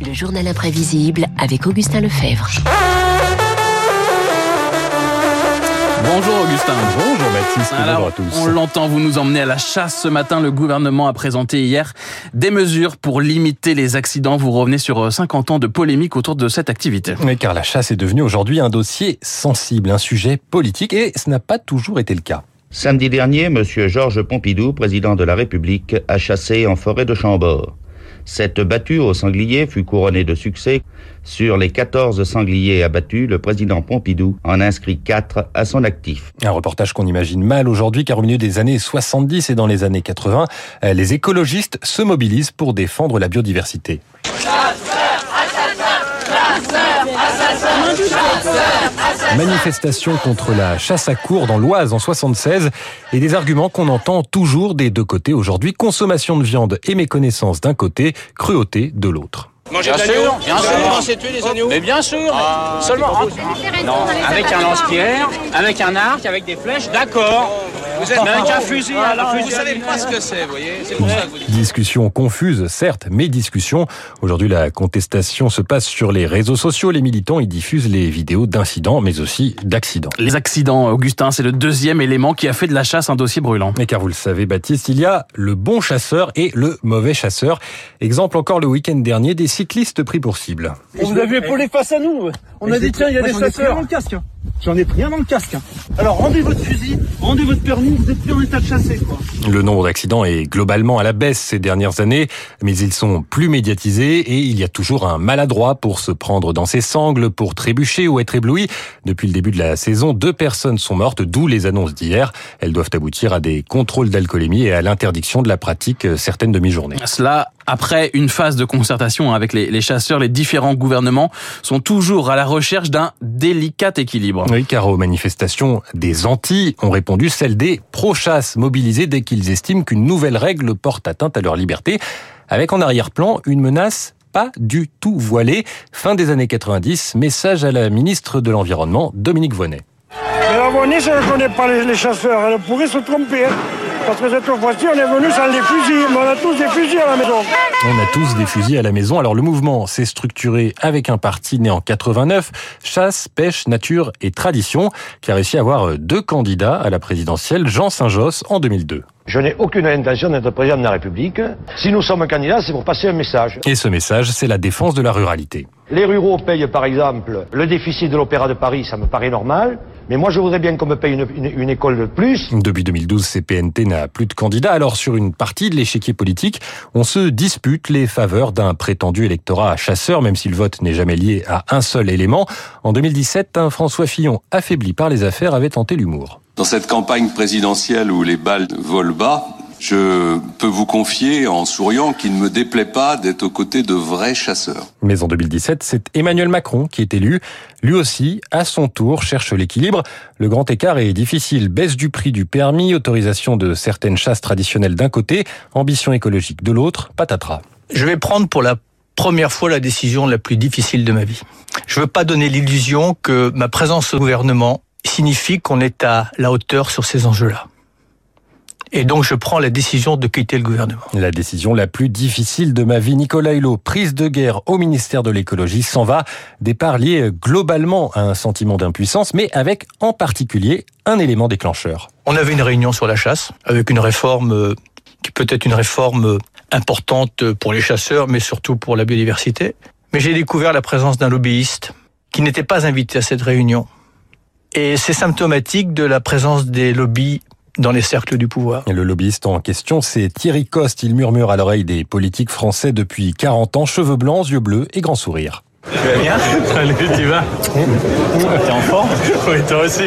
Le journal imprévisible avec Augustin Lefebvre. Bonjour Augustin. Bonjour Baptiste, Alors, bonjour à tous. On l'entend, vous nous emmenez à la chasse ce matin. Le gouvernement a présenté hier des mesures pour limiter les accidents. Vous revenez sur euh, 50 ans de polémique autour de cette activité. Oui, car la chasse est devenue aujourd'hui un dossier sensible, un sujet politique, et ce n'a pas toujours été le cas. Samedi dernier, M. Georges Pompidou, président de la République, a chassé en forêt de Chambord. Cette battue au sanglier fut couronnée de succès. Sur les 14 sangliers abattus, le président Pompidou en inscrit 4 à son actif. Un reportage qu'on imagine mal aujourd'hui, car au milieu des années 70 et dans les années 80, euh, les écologistes se mobilisent pour défendre la biodiversité. Manifestation contre la chasse à cour dans l'Oise en 76 et des arguments qu'on entend toujours des deux côtés aujourd'hui. Consommation de viande et méconnaissance d'un côté, cruauté de l'autre. Manger de l'agneau Bien sûr. Comment c'est tuer les agneaux Mais bien sûr. Seulement. Non, avec un lance-pierre, avec un arc, avec des flèches, d'accord. Vous êtes avec un fusil. Alors, vous savez pas ce que c'est, vous voyez. C'est pour ça que vous dites. Discussion confuse, certes, mais discussion. Aujourd'hui, la contestation se passe sur les réseaux sociaux. Les militants y diffusent les vidéos d'incidents, mais aussi d'accidents. Les accidents, Augustin, c'est le deuxième élément qui a fait de la chasse un dossier brûlant. Mais car vous le savez, Baptiste, il y a le bon chasseur et le mauvais chasseur. Exemple encore le week-end dernier, des cyclistes pris pour cible. On vous a vu épauler face à nous. On a dit tiens, il y a des chasseurs. J'en ai pris un dans le casque. hein. Alors rendez votre fusil, rendez votre permis, vous êtes plus en état de chasser quoi. Le nombre d'accidents est globalement à la baisse ces dernières années, mais ils sont plus médiatisés et il y a toujours un maladroit pour se prendre dans ses sangles, pour trébucher ou être ébloui. Depuis le début de la saison, deux personnes sont mortes, d'où les annonces d'hier. Elles doivent aboutir à des contrôles d'alcoolémie et à l'interdiction de la pratique certaines demi-journées. Cela, après une phase de concertation avec les, les chasseurs, les différents gouvernements sont toujours à la recherche d'un délicat équilibre. Oui, car aux manifestations des Antilles ont répondu celles des pro-chasse mobilisés dès qu'ils estiment qu'une nouvelle règle porte atteinte à leur liberté, avec en arrière-plan une menace pas du tout voilée. Fin des années 90, message à la ministre de l'Environnement, Dominique la Vonnie, ça ne connaît pas les, les chasseurs. Elle pourrait se tromper. Parce que cette fois-ci, on est venu sans les fusils. Mais on a tous des fusils à la maison. On a tous des fusils à la maison. Alors le mouvement s'est structuré avec un parti né en 89, Chasse, Pêche, Nature et Tradition, qui a réussi à avoir deux candidats à la présidentielle, Jean Saint-Josse en 2002. Je n'ai aucune intention d'être président de la République. Si nous sommes candidats, c'est pour passer un message. Et ce message, c'est la défense de la ruralité. Les ruraux payent par exemple le déficit de l'Opéra de Paris, ça me paraît normal. Mais moi, je voudrais bien qu'on me paye une, une- une école de plus. Depuis 2012, CPNT n'a plus de candidats. Alors sur une partie de l'échiquier politique, on se dispute les faveurs d'un prétendu électorat à chasseur, même si le vote n'est jamais lié à un seul élément. En 2017, un François Fillon, affaibli par les affaires, avait tenté l'humour. Dans cette campagne présidentielle où les balles volent bas, je peux vous confier en souriant qu'il ne me déplaît pas d'être aux côtés de vrais chasseurs. Mais en 2017, c'est Emmanuel Macron qui est élu. Lui aussi, à son tour, cherche l'équilibre. Le grand écart est difficile. Baisse du prix du permis, autorisation de certaines chasses traditionnelles d'un côté, ambition écologique de l'autre, patatras. Je vais prendre pour la première fois la décision la plus difficile de ma vie. Je veux pas donner l'illusion que ma présence au gouvernement signifie qu'on est à la hauteur sur ces enjeux-là. Et donc je prends la décision de quitter le gouvernement. La décision la plus difficile de ma vie, Nicolas Hulot, prise de guerre au ministère de l'écologie, s'en va. Départ lié globalement à un sentiment d'impuissance, mais avec en particulier un élément déclencheur. On avait une réunion sur la chasse avec une réforme euh, qui peut être une réforme euh, importante pour les chasseurs, mais surtout pour la biodiversité. Mais j'ai découvert la présence d'un lobbyiste qui n'était pas invité à cette réunion. Et c'est symptomatique de la présence des lobbies dans les cercles du pouvoir. Et le lobbyiste en question, c'est Thierry Coste. Il murmure à l'oreille des politiques français depuis 40 ans, cheveux blancs, yeux bleus et grand sourire. Tu vas bien Salut, tu vas T'es en forme? Oui, toi aussi.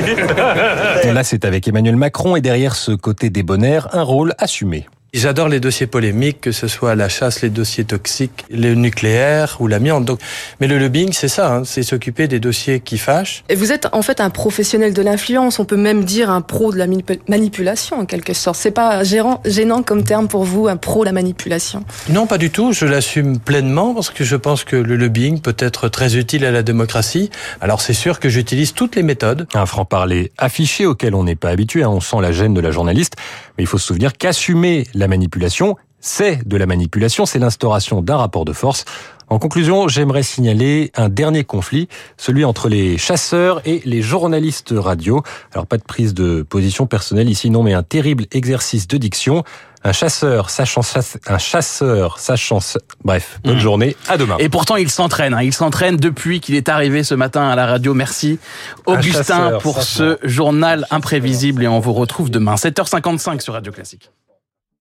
Là, c'est avec Emmanuel Macron et derrière ce côté débonnaire, un rôle assumé. J'adore les dossiers polémiques, que ce soit la chasse, les dossiers toxiques, le nucléaire ou l'amiante. Donc, mais le lobbying, c'est ça, hein, c'est s'occuper des dossiers qui fâchent. Et vous êtes en fait un professionnel de l'influence, on peut même dire un pro de la manip- manipulation en quelque sorte. C'est pas gérant, gênant comme terme pour vous, un pro de la manipulation? Non, pas du tout. Je l'assume pleinement parce que je pense que le lobbying peut être très utile à la démocratie. Alors c'est sûr que j'utilise toutes les méthodes. Un franc-parler affiché auquel on n'est pas habitué, hein, on sent la gêne de la journaliste, mais il faut se souvenir qu'assumer la manipulation, c'est de la manipulation, c'est l'instauration d'un rapport de force. En conclusion, j'aimerais signaler un dernier conflit, celui entre les chasseurs et les journalistes radio. Alors pas de prise de position personnelle ici, non, mais un terrible exercice de diction. Un chasseur sachant un chasseur sachant bref, bonne mmh. journée, à demain. Et pourtant il s'entraîne, hein. il s'entraîne depuis qu'il est arrivé ce matin à la radio. Merci Augustin pour ce journal imprévisible et on vous retrouve demain 7h55 sur Radio Classique.